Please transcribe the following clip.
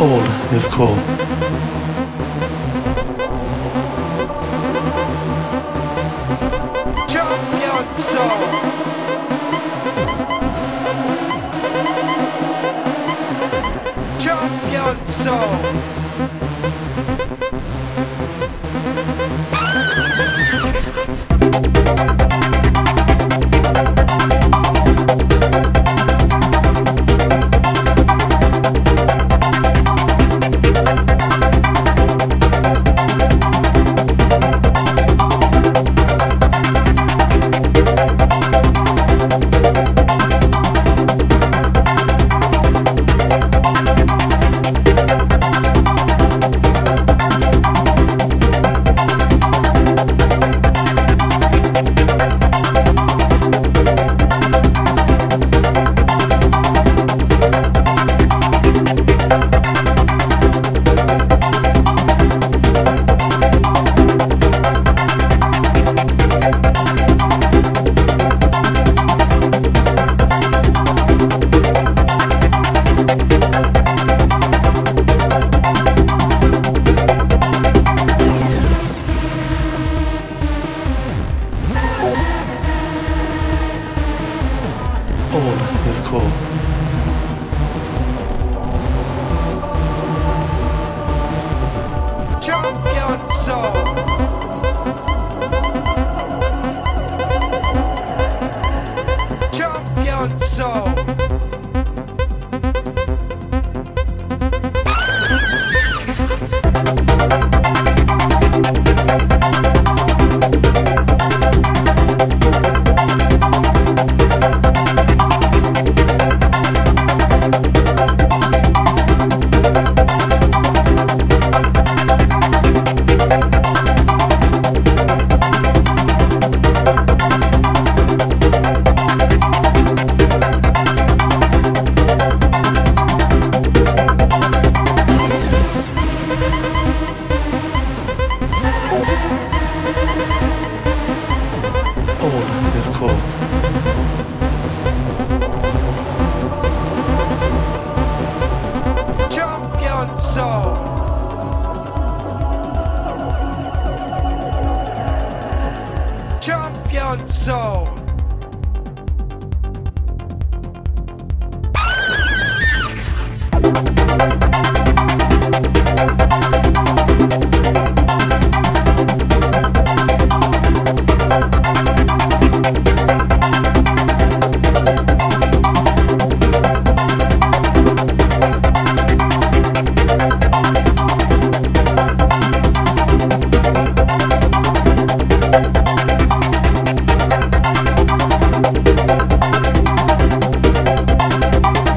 All is cool. Champion Soul. Champion Soul. Cool. Soul.